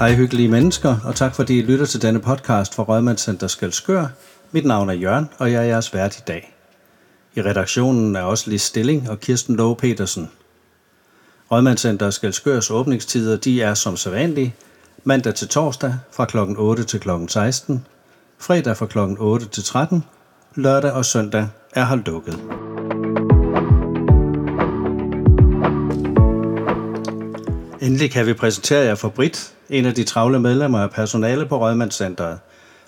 Hej hyggelige mennesker, og tak fordi I lytter til denne podcast fra Rødmandscenter Skelskør. Mit navn er Jørgen, og jeg er jeres vært i dag. I redaktionen er også Lis Stilling og Kirsten Lowe Petersen. Rødmandscenter Skelskørs åbningstider de er som sædvanlige mandag til torsdag fra kl. 8 til kl. 16, fredag fra kl. 8 til 13, lørdag og søndag er holdt lukket. Endelig kan vi præsentere jer for Brit, en af de travle medlemmer af personale på Rødmandscenteret.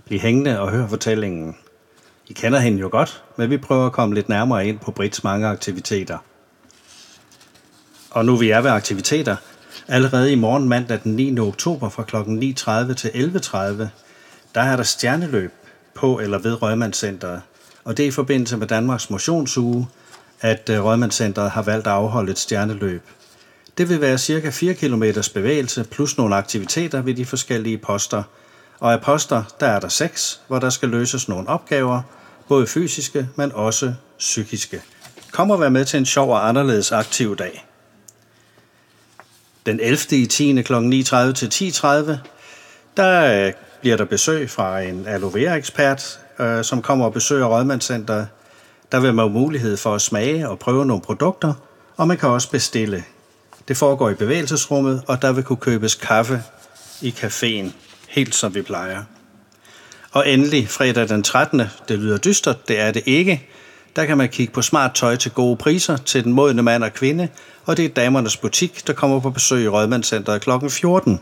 Bliv hængende og hør fortællingen. I kender hende jo godt, men vi prøver at komme lidt nærmere ind på Brits mange aktiviteter. Og nu vi er ved aktiviteter, allerede i morgen mandag den 9. oktober fra kl. 9.30 til 11.30, der er der stjerneløb på eller ved Rødmandscenteret. Og det er i forbindelse med Danmarks motionsuge, at øh, Rødmandscenteret har valgt at afholde et stjerneløb – det vil være cirka 4 km bevægelse plus nogle aktiviteter ved de forskellige poster. Og af poster, der er der seks, hvor der skal løses nogle opgaver, både fysiske, men også psykiske. Kom og vær med til en sjov og anderledes aktiv dag. Den 11. i 10. kl. 9.30 til 10.30, der øh, bliver der besøg fra en aloe vera ekspert, øh, som kommer og besøger Rådmandscenteret. Der vil man have mulighed for at smage og prøve nogle produkter, og man kan også bestille det foregår i bevægelsesrummet, og der vil kunne købes kaffe i caféen, helt som vi plejer. Og endelig fredag den 13. Det lyder dystert, det er det ikke. Der kan man kigge på smart tøj til gode priser til den modne mand og kvinde, og det er damernes butik, der kommer på besøg i Rødmandscenteret kl. 14.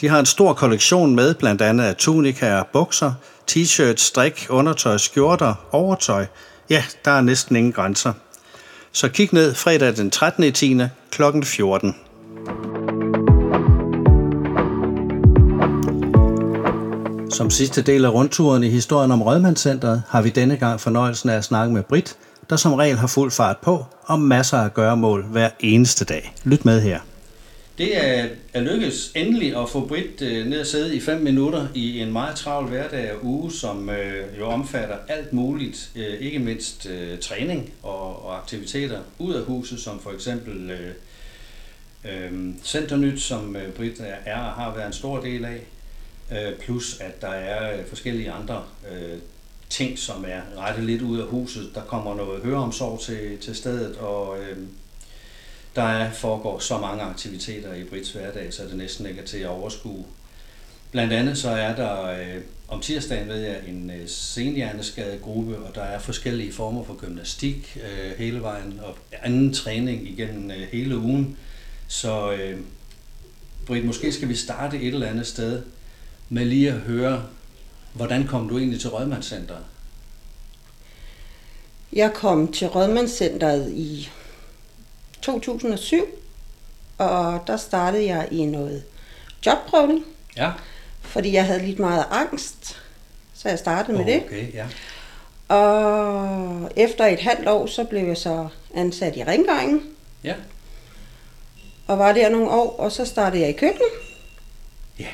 De har en stor kollektion med, blandt andet af tunikaer, bukser, t-shirts, strik, undertøj, skjorter, overtøj. Ja, der er næsten ingen grænser. Så kig ned fredag den 13. i 10 kl. 14. Som sidste del af rundturen i historien om Rødmandscenteret har vi denne gang fornøjelsen af at snakke med Brit, der som regel har fuld fart på og masser af gøremål hver eneste dag. Lyt med her. Det er, er lykkedes endelig at få Britt øh, ned og sidde i 5 minutter i en meget travl hverdag og uge, som øh, jo omfatter alt muligt, øh, ikke mindst øh, træning og, og aktiviteter ud af huset, som for eksempel øh, øh, Centernyt, som øh, Britt er og har været en stor del af, øh, plus at der er øh, forskellige andre øh, ting, som er rettet lidt ud af huset. Der kommer noget høreomsorg til, til stedet, og øh, der er, foregår så mange aktiviteter i Brits hverdag, så det næsten ikke er til at overskue. Blandt andet så er der øh, om tirsdagen ved jeg en øh, senhjerneskadegruppe, og der er forskellige former for gymnastik øh, hele vejen, og anden træning igennem øh, hele ugen. Så øh, Britt, måske skal vi starte et eller andet sted med lige at høre, hvordan kom du egentlig til Rødmandscenteret? Jeg kom til Rødmandscenteret i 2007, og der startede jeg i noget jobprøvning. Ja. Fordi jeg havde lidt meget angst, så jeg startede med oh, det. Okay, ja. Og efter et halvt år, så blev jeg så ansat i rengøringen. Ja. Og var der nogle år, og så startede jeg i køkkenet. Ja.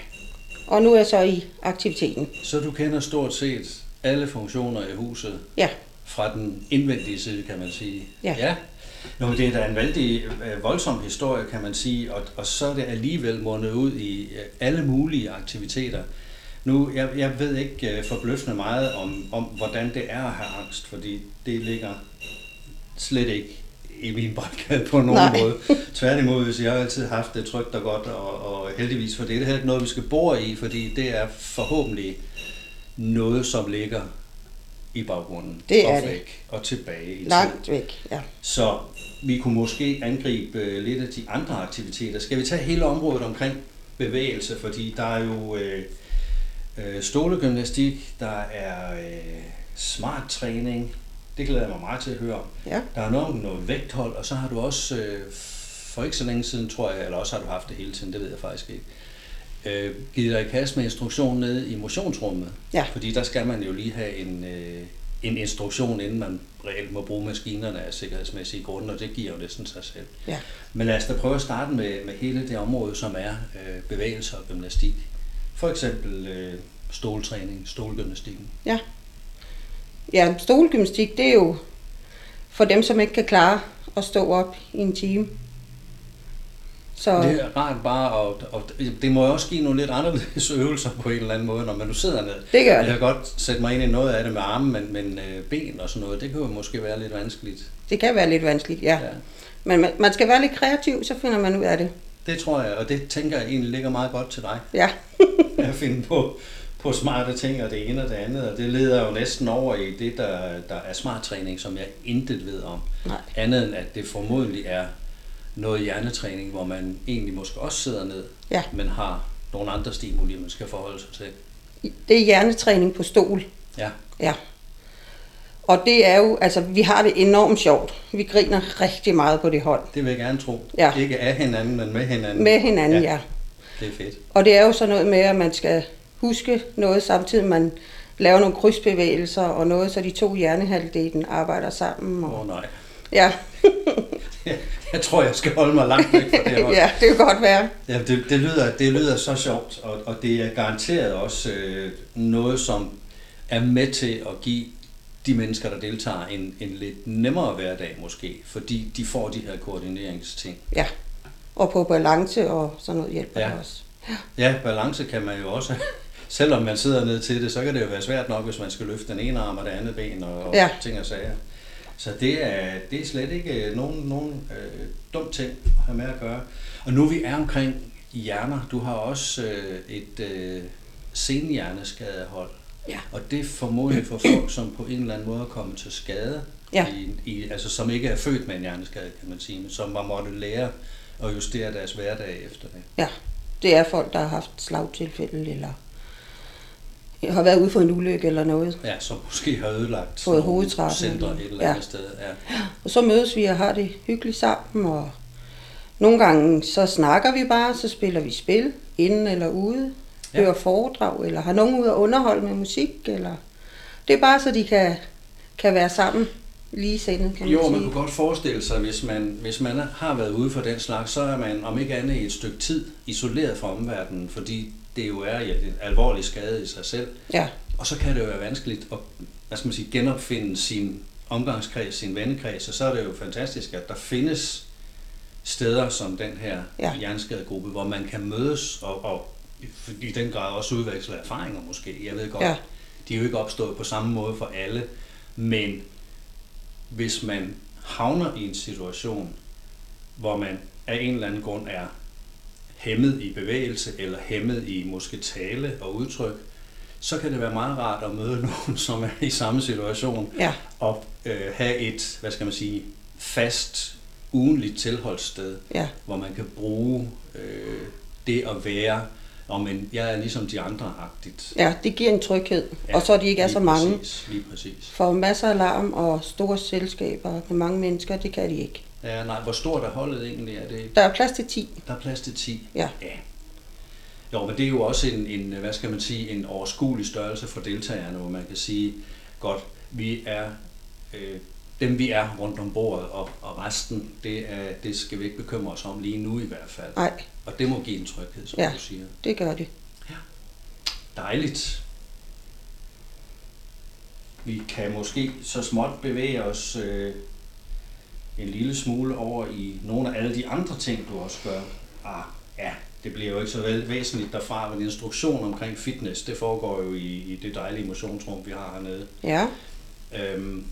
Og nu er jeg så i aktiviteten. Så du kender stort set alle funktioner i huset? Ja. Fra den indvendige side, kan man sige? Ja. ja. Nå, men det er da en vældig øh, voldsom historie, kan man sige, og, og så er det alligevel mundet ud i øh, alle mulige aktiviteter. Nu, jeg, jeg ved ikke uh, forbløffende meget om, om, hvordan det er at have angst, fordi det ligger slet ikke i min boldgade på nogen Nej. måde. Tværtimod, hvis jeg har altid haft det trygt og godt, og, og heldigvis for det. Det er ikke noget, vi skal bore i, fordi det er forhåbentlig noget, som ligger i baggrunden. Det er og det. væk og tilbage i Langt tid. væk, ja. Så vi kunne måske angribe øh, lidt af de andre aktiviteter. Skal vi tage hele området omkring bevægelse, fordi der er jo øh, øh, stolegymnastik, der er øh, smart træning, det glæder jeg mig meget til at høre. Ja. Der er noget noget vægthold, og så har du også, øh, for ikke så længe siden tror jeg, eller også har du haft det hele tiden, det ved jeg faktisk ikke, øh, givet dig i kast med instruktion ned i motionsrummet. Ja. Fordi der skal man jo lige have en, øh, en instruktion, inden man reelt må bruge maskinerne af sikkerhedsmæssige grunde, og det giver jo næsten sig selv. Ja. Men lad os da prøve at starte med, med hele det område, som er øh, bevægelse og gymnastik. For eksempel øh, stoltræning, stolgymnastikken. Ja. Ja, stolgymnastik, det er jo for dem, som ikke kan klare at stå op i en time. Så Det er rart bare, og, og det må jo også give nogle lidt anderledes øvelser på en eller anden måde, når man nu sidder ned. Det gør Jeg det. kan godt sætte mig ind i noget af det med arme, men, men øh, ben og sådan noget, det kan jo måske være lidt vanskeligt. det kan være lidt vanskeligt, ja. Ja. ja. Men man, man skal være lidt kreativ, så finder man ud af det. Det tror jeg, og det tænker jeg egentlig ligger meget godt til dig, Ja, at finde på, på smarte ting og det ene og det andet, og det leder jo næsten over i det, der, der er smart træning, som jeg intet ved om. Nej. Andet end, at det formodentlig er noget hjernetræning, hvor man egentlig måske også sidder ned, Ja. men har nogle andre stimuli, man skal forholde sig til. det er hjernetræning på stol. Ja, Ja. Og det er jo, altså vi har det enormt sjovt. Vi griner rigtig meget på det hold. det vil jeg gerne tro. Ja. Ikke af hinanden, men med hinanden. Med hinanden, ja. ja. Det er fedt. Og det er jo sådan noget med, at man skal huske noget samtidig, man laver nogle krydsbevægelser og noget, så de to hjernehalvdelen arbejder sammen. Åh Og, oh, nej. ja. Jeg tror, jeg skal holde mig langt væk fra det hold. ja, det kan godt være. Ja, det, det, lyder, det lyder så sjovt, og, og det er garanteret også øh, noget, som er med til at give de mennesker, der deltager, en, en lidt nemmere hverdag måske, fordi de får de her koordineringsting. Ja. Og på balance og sådan noget hjælper Ja. det også. Ja, balance kan man jo også, selvom man sidder ned til det, så kan det jo være svært nok, hvis man skal løfte den ene arm og det andet ben og, og Ja. ting og sager. Så det er, det er slet ikke øh, nogen, nogen øh, dum ting at have med at gøre. Og nu vi er omkring hjerner, du har også øh, et øh, senhjerneskadehold. Ja. Og det er formodentlig for folk, som på en eller anden måde er kommet til skade, Ja. i, i, altså som ikke er født med en hjerneskade, kan man sige, men som har måttet lære at justere deres hverdag efter det. Ja. Det er folk, der har haft slagtilfælde eller har været ude for en ulykke eller noget. Ja, som måske har ødelagt nogle hovedtrappen centre eller- et eller ja. andet sted. Ja. Og så mødes vi og har det hyggeligt sammen, og nogle gange så snakker vi bare, så spiller vi spil, inden eller ude, Ja. hører foredrag, eller har nogen ud at underholde med musik, eller... Det er bare så, de kan, kan være sammen lige sendet, kan man Jo, sige. man kunne godt forestille sig, hvis man, hvis man har været ude for den slags, så er man om ikke andet i et stykke tid isoleret fra omverdenen, fordi det jo er ja, en alvorlig skade i sig selv. Ja, Og så kan det jo være vanskeligt at hvad skal man sige, genopfinde sin omgangskreds, sin vennekreds, og så er det jo fantastisk, at der findes steder som den her Ja. hjerneskadegruppe, hvor man kan mødes og, og i den grad også udveksle erfaringer måske. Jeg ved godt, ja. de er jo ikke opstået på samme måde for alle, men hvis man havner i en situation, hvor man af en eller anden grund er hæmmet i bevægelse eller hæmmet i måske tale og udtryk, så kan det være meget rart at møde nogen, som er i samme situation, ja, og øh, have et, hvad skal man sige, fast, ugenligt tilholdssted, ja, hvor man kan bruge øh, det at være, og men jeg er ligesom de andre-agtigt. ja, det giver en tryghed, ja, og så de ikke er så mange. Præcis, lige præcis. For masser af larm og store selskaber med mange mennesker, det kan de ikke. Ja, nej, hvor stort er holdet egentlig? Er det, Der er plads til 10. der er plads til 10? Ja. ja. Jo, men det er jo også en, en, hvad skal man sige, en overskuelig størrelse for deltagerne, hvor man kan sige, godt, vi er øh, dem, vi er rundt om bordet, og, og resten, det, er, det skal vi ikke bekymre os om lige nu i hvert fald. Nej, Og det må give en tryghed, som Ja. du siger. det gør det. Dejligt. Vi kan måske så småt bevæge os øh, en lille smule over i nogle af alle de andre ting, du også gør. Ah, ja, det bliver jo ikke så væsentligt derfra, men instruktion omkring fitness, det foregår jo i, i det dejlige motionsrum, vi har hernede. Ja, Øhm,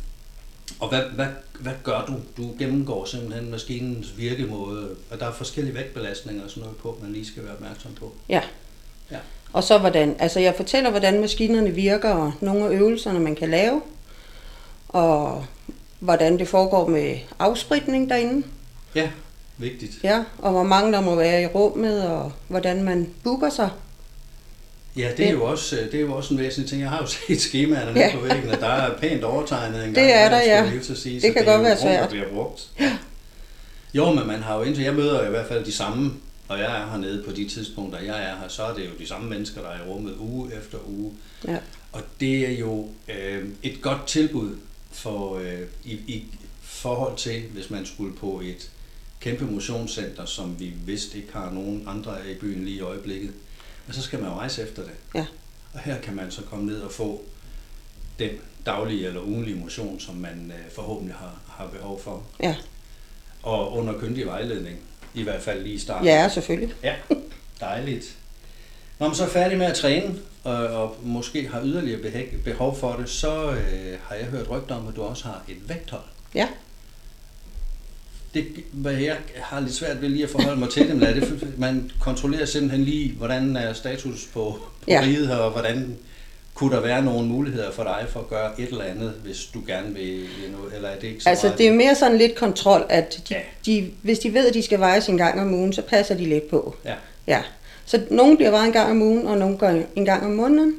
og hvad, hvad, hvad gør du? Du gennemgår simpelthen maskinens virkemåde, og der er forskellige vægtbelastninger og sådan noget på, man lige skal være opmærksom på. ja. Ja. Og så hvordan, altså jeg fortæller, hvordan maskinerne virker, og nogle af øvelserne, man kan lave, og hvordan det foregår med afspritning derinde, Ja, vigtigt. ja, og hvor mange der må være i rummet, og hvordan man booker sig. Ja, det er, jo også, øh, det er jo også en væsentlig ting. Jeg har jo set skemaerne Ja. på væggen, og der er pænt overtegnet en Det gang. er der, ja. sige, Det kan er godt være rum, der svært. bliver brugt. Jo, men man har jo indtil, jeg møder i hvert fald de samme, og jeg er hernede på de tidspunkter, jeg er her, så er det jo de samme mennesker, der er i rummet uge efter uge. Ja, Og det er jo øh, et godt tilbud for, øh, i, i forhold til, hvis man skulle på et kæmpe motionscenter, som vi vist ikke har nogen andre af i byen lige i øjeblikket. Og så skal man jo rejse efter det. ja, Og her kan man så komme ned og få den daglige eller ugenlige motion, som man øh, forhåbentlig har, har behov for. ja, Og under kyndig vejledning. I hvert fald lige i starten. Ja, selvfølgelig. Ja, dejligt. Når man så er færdig med at træne, og, og måske har yderligere behov for det, så øh, har jeg hørt rygter om, at du også har et vægthold. Ja. Det, hvad jeg har lidt svært ved lige at forholde mig til det, men er det, man kontrollerer simpelthen lige, hvordan er status på, på Ja. riget her, og hvordan kunne der være nogle muligheder for dig for at gøre et eller andet, hvis du gerne vil, vil noget, eller er det ikke så Altså, meget? det er mere sådan lidt kontrol, at de, Ja. de, hvis de ved, at de skal vejes en gang om ugen, så passer de lidt på. Ja, Ja. Så nogen bliver vejet en gang om ugen, og nogen gør en gang om måneden.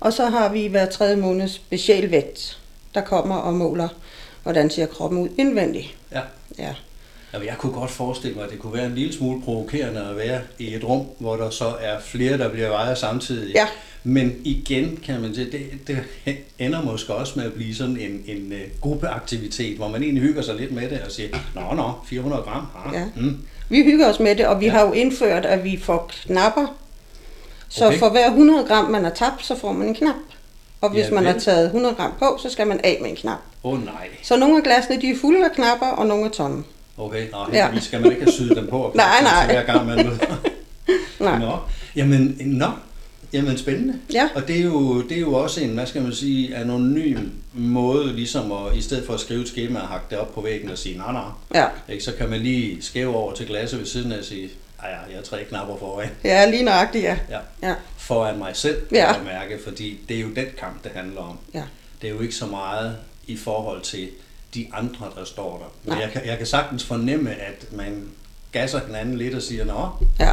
Og så har vi hver tredje måned specialvægt, der kommer og måler, hvordan ser kroppen ud indvendigt. ja. Ja. Jamen, jeg kunne godt forestille mig, at det kunne være en lille smule provokerende at være i et rum, hvor der så er flere, der bliver vejet samtidig. Ja. Men igen kan man sige, det, det ender måske også med at blive sådan en, en uh, gruppeaktivitet, hvor man egentlig hygger sig lidt med det og siger, nå, nå, 400 gram, ah, Ja. mm, Vi hygger os med det, og vi Ja. har jo indført, at vi får knapper. Så Okay. for hver 100 gram, man har tabt, så får man en knap. Og hvis Ja, man har taget 100 gram på, så skal man af med en knap. åh oh, nej. Så nogle af glasene, de er fulde af knapper, og nogle er tomme. Okay, nå, Ja. skal man ikke have syet dem på? og Nej, nej. Hver gang man. Nej. Nå, jamen, nå, jamen spændende. Ja. Og det er, jo, det er jo også en, hvad skal man sige, anonym måde, ligesom at, i stedet for at skrive et schema og hakke det op på væggen og sige, nej, nej, Ja, ikke, så kan man lige skæve over til glasset ved siden af og sige, ej, ja, jeg har tre knapper foran. ja lige nøjagtigt, ja. Ja. Ja, Foran mig selv, kan Ja. jeg mærke, fordi det er jo den kamp, det handler om. ja. Det er jo ikke så meget i forhold til de andre, der står der. Men Nej. jeg kan, jeg kan sagtens fornemme, at man gasser hinanden lidt og siger, nå, ja.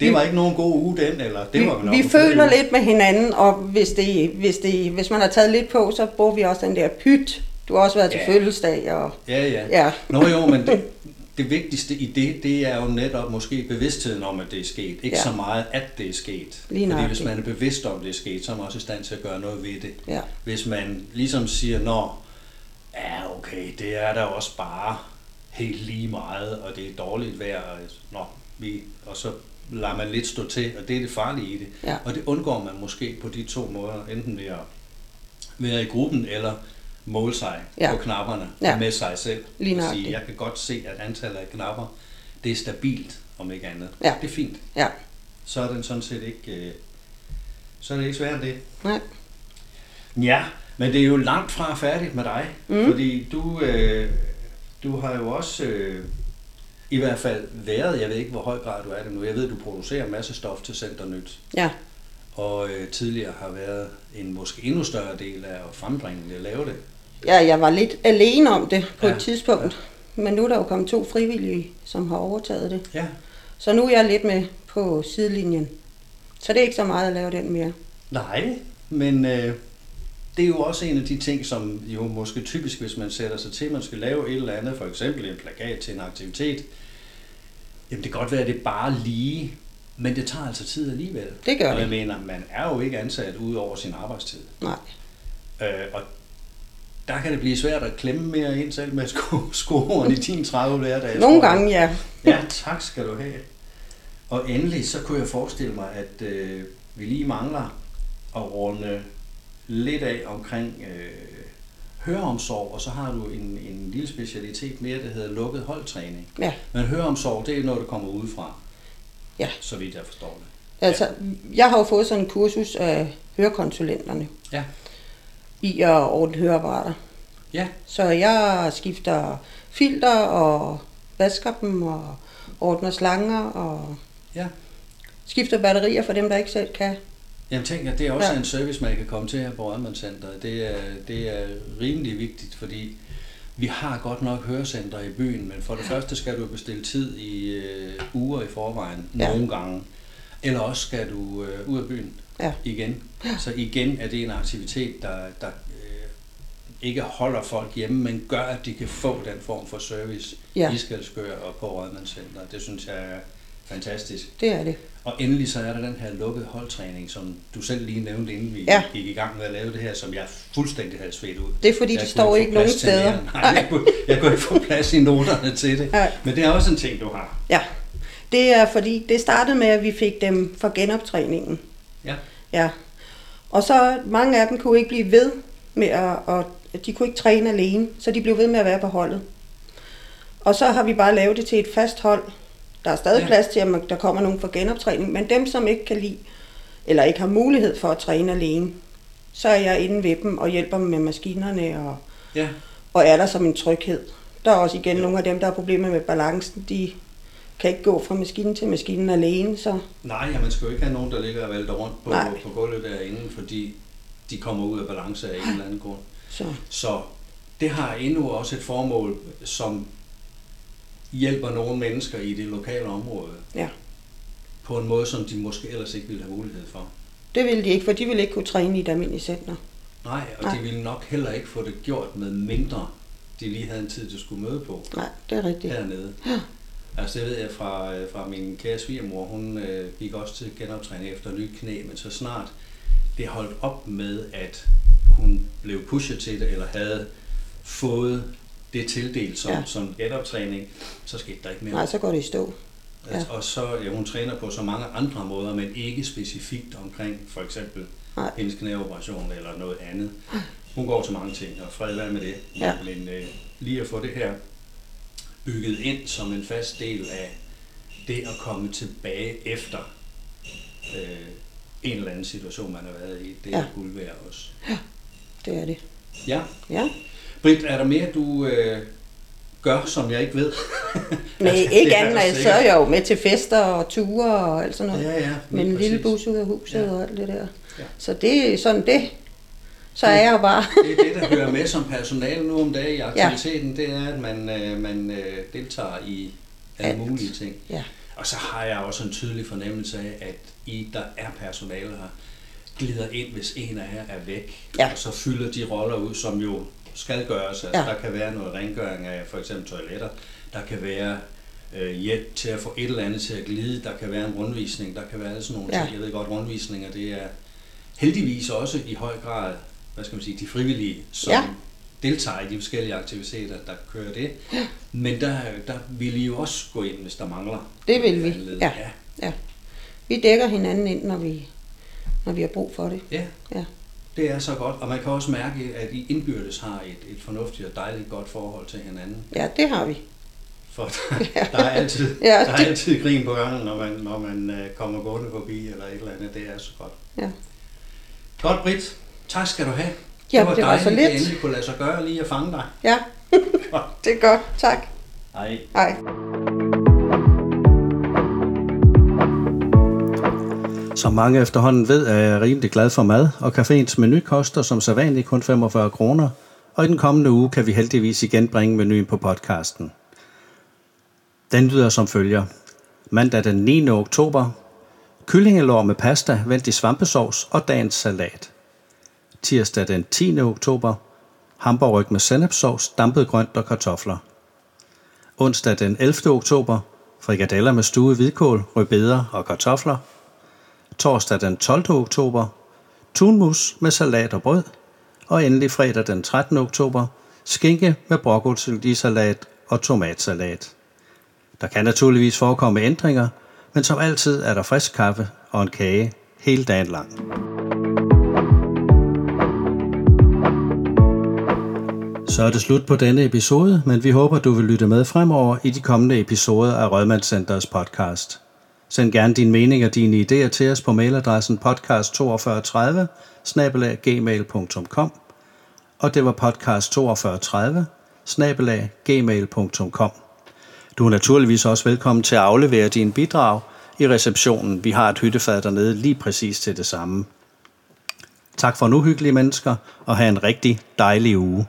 Det Vi- var ikke nogen god uge den, eller det var vel nok vi, vi føler lidt med hinanden, og hvis, det, hvis, det, hvis man har taget lidt på, så bruger vi også den der pyt. Du har også været til Ja. fødselsdag, og Ja, ja. ja, Nå jo, men det, det vigtigste i det, det er jo netop måske bevidstheden om, at det er sket. Ikke Ja. så meget, at det er sket. Lige Fordi hvis man er bevidst om, det er sket, så er man også i stand til at gøre noget ved det. ja, Hvis man ligesom siger, nå, ja okay, det er der også bare helt lige meget, og det er dårligt vejr, og, nå, vi, og så lader man lidt stå til, og det er det farlige i det. Ja. Og det undgår man måske på de to måder, enten ved at være i gruppen, eller måle sig Ja. på knapperne Ja. med sig selv. Lige Og sige, jeg kan godt se, at antallet af knapper, det er stabilt, om ikke andet. Ja. Det er fint. ja. Så er den sådan set ikke, øh, så er det ikke svært det. Nej. Ja, men det er jo langt fra færdigt med dig. Mm. fordi du, øh, du har jo også øh, i hvert fald været, jeg ved ikke hvor høj grad du er det nu, jeg ved du producerer en masse stof til Center Nyt, Ja, og øh, tidligere har været en måske endnu større del af at frembringe det, at lave det. ja, jeg var lidt alene om det på Ja, et tidspunkt. Men nu er der jo kommet to frivillige, som har overtaget det. Ja, Så nu er jeg lidt med på sidelinjen. Så det er ikke så meget at lave den mere. nej, men øh, det er jo også en af de ting, som jo måske typisk, hvis man sætter sig til, at man skal lave et eller andet, for eksempel en plakat til en aktivitet, jamen det kan godt være, at det er bare lige, men det tager altså tid alligevel. Det gør og jeg det. mener, man er jo ikke ansat ud over sin arbejdstid. Nej. Øh, og der kan det blive svært at klemme mere ind selv med sko- i din 30 hverdage. Nogle gange, ja. Ja, tak skal du have. Og endelig, så kunne jeg forestille mig, at øh, vi lige mangler at runde lidt af omkring øh, høreomsorg, og så har du en, en lille specialitet mere, der hedder lukket holdtræning. Ja, Men høreomsorg, det er noget, der kommer udefra, ja. så vidt jeg forstår det. Altså, jeg har jo fået sådan en kursus af hørekonsulenterne Ja, i at ordne høreapparater. ja, Så jeg skifter filter og vasker dem og ordner slanger og ja. skifter batterier for dem, der ikke selv kan. Jamen tænk, at det er også ja. Ja. en service, man kan komme til her på Rødmandscenteret. Det er, det er rimelig vigtigt, fordi vi har godt nok hørecenter i byen, men for det første skal du bestille tid i øh, uger i forvejen, ja. Ja. nogle gange. Eller også skal du øh, ud af byen Ja. igen. Så igen er det en aktivitet, der, der øh, ikke holder folk hjemme, men gør, at de kan få den form for service Ja. i Skalskør og på Rødmandscenteret. Det synes jeg er fantastisk. Det er det. Og endelig så er der den her lukkede holdtræning, som du selv lige nævnte, inden vi ja. Gik i gang med at lave det her, som jeg fuldstændig havde svedt ud. Det er fordi, Jeg det står ikke nogen steder. mere. Nej, jeg kunne, jeg kunne ikke få plads i noterne til det. Nej. Men det er også en ting, du har. Ja, det er fordi, det startede med, at vi fik dem for genoptræningen. Ja. Ja. Og så mange af dem kunne ikke blive ved med at, og de kunne ikke træne alene, så de blev ved med at være på holdet. Og så har vi bare lavet det til et fast hold. Der er stadig Ja. ja. plads til, at man- der kommer nogen for genoptræning, men dem, som ikke kan lide, eller ikke har mulighed for at træne alene, så er jeg inde ved dem og hjælper dem med maskinerne og, Ja. og er der som en tryghed. Der er også igen nogle af dem, der har problemer med balancen. De kan ikke gå fra maskinen til maskinen alene, så Nej, ja, man skal jo ikke have nogen, der ligger og vælter rundt på, Nej. på gulvet derinde, fordi de kommer ud af balance af en eller anden grund. Så, Så det har endnu også et formål, som hjælper nogle mennesker i det lokale område ja. på en måde, som de måske ellers ikke ville have mulighed for. Det ville de ikke, for de ville ikke kunne træne i et almindeligt center. Nej, og Nej. de ville nok heller ikke få det gjort med mindre, de lige havde en tid, de skulle møde på Nej, det er rigtigt. hernede. Ja. Altså det ved jeg fra, øh, fra min kære svigermor, hun øh, gik også til genoptræning efter nyt knæ, men så snart det holdt op med, at hun blev pushet til det, eller havde fået det tildelt som, ja. Ja. som genoptræning, så skete der ikke mere. Nej, så går det i stå. Ja. Ja. Og så, ja, hun træner på så mange andre måder, men ikke specifikt omkring for eksempel Nej. hendes knæoperation eller noget andet. Hun går til mange ting, og fred være med det. Ja. Men øh, lige at få det her bygget ind som en fast del af det at komme tilbage efter øh, en eller anden situation, man har været i, det er Ja. guld værd også. Det er det. Ja. Ja. Britt, er der mere, du øh, gør, som jeg ikke ved? Nej, ikke andet, end så er jeg jo med til fester og ture og alt sådan noget. Ja, ja. lige en lille bus ud af huset Ja. ja. og alt det der. Ja. Så det er sådan det. Så er jeg jo bare. Det er det, der hører med som personale nu om dagen i aktiviteten, ja. det er, at man, øh, man øh, deltager i alle Alt. mulige ting. Ja. Og så har jeg også en tydelig fornemmelse af, at I, der er personale her, glider ind, hvis en af jer er væk, Ja. og så fylder de roller ud, som jo skal gøres. Altså, Ja. Der kan være noget rengøring af for eksempel toiletter, der kan være øh, hjælp til at få et eller andet til at glide, der kan være en rundvisning, der kan være sådan nogle Ja. ting. Jeg ved godt, rundvisninger, det er heldigvis også i høj grad, hvad skal man sige, de frivillige, som Ja. deltager i de forskellige aktiviteter, der kører det. Men der, der vil I jo også gå ind, hvis der mangler. Det vil vi, ja. ja. ja. Vi dækker hinanden ind, når vi, når vi har brug for det. Ja, Ja. Det er så godt. Og man kan også mærke, at I indbyrdes har et, et fornuftigt og dejligt godt forhold til hinanden. Ja, det har vi. For der, der er altid, Ja, der er det- altid grin på gangen, når man, når man øh, kommer gående forbi eller et eller andet. Det er så godt. Ja. Godt, Britt. Tak skal du have. Jamen, det var dejligt, så at lidt. det endelig kunne lade sig gøre lige at fange dig. Ja, det er godt. Tak. Hej. Hej. Som mange efterhånden ved, er jeg rimelig glad for mad, og caféens menu koster som sædvanligt kun 45 kroner, og i den kommende uge kan vi heldigvis igen bringe menuen på podcasten. Den lyder som følger. Mandag den 9. oktober. Kyllingelår med pasta vendt i svampesovs og dagens salat. Tirsdag den 10. oktober. Hamburgryg med sennepsovs, dampet grønt og kartofler. Onsdag den 11. oktober. Frikadeller med stuet hvidkål, rødbeder og kartofler torsdag den 12. oktober, tunmus med salat og brød, og endelig fredag den 13. oktober, skinke med broccoli-salat og tomatsalat. Der kan naturligvis forekomme ændringer, men som altid er der frisk kaffe og en kage hele dagen lang. Så er det slut på denne episode, men vi håber, du vil lytte med fremover i de kommende episoder af Rødmandscenters podcast. Send gerne din mening og dine idéer til os på mailadressen podcast4230 gmail.com og det var podcast4230 gmail.com. Du er naturligvis også velkommen til at aflevere dine bidrag i receptionen. Vi har et hyttefad dernede lige præcis til det samme. Tak for nu, hyggelige mennesker, og have en rigtig dejlig uge.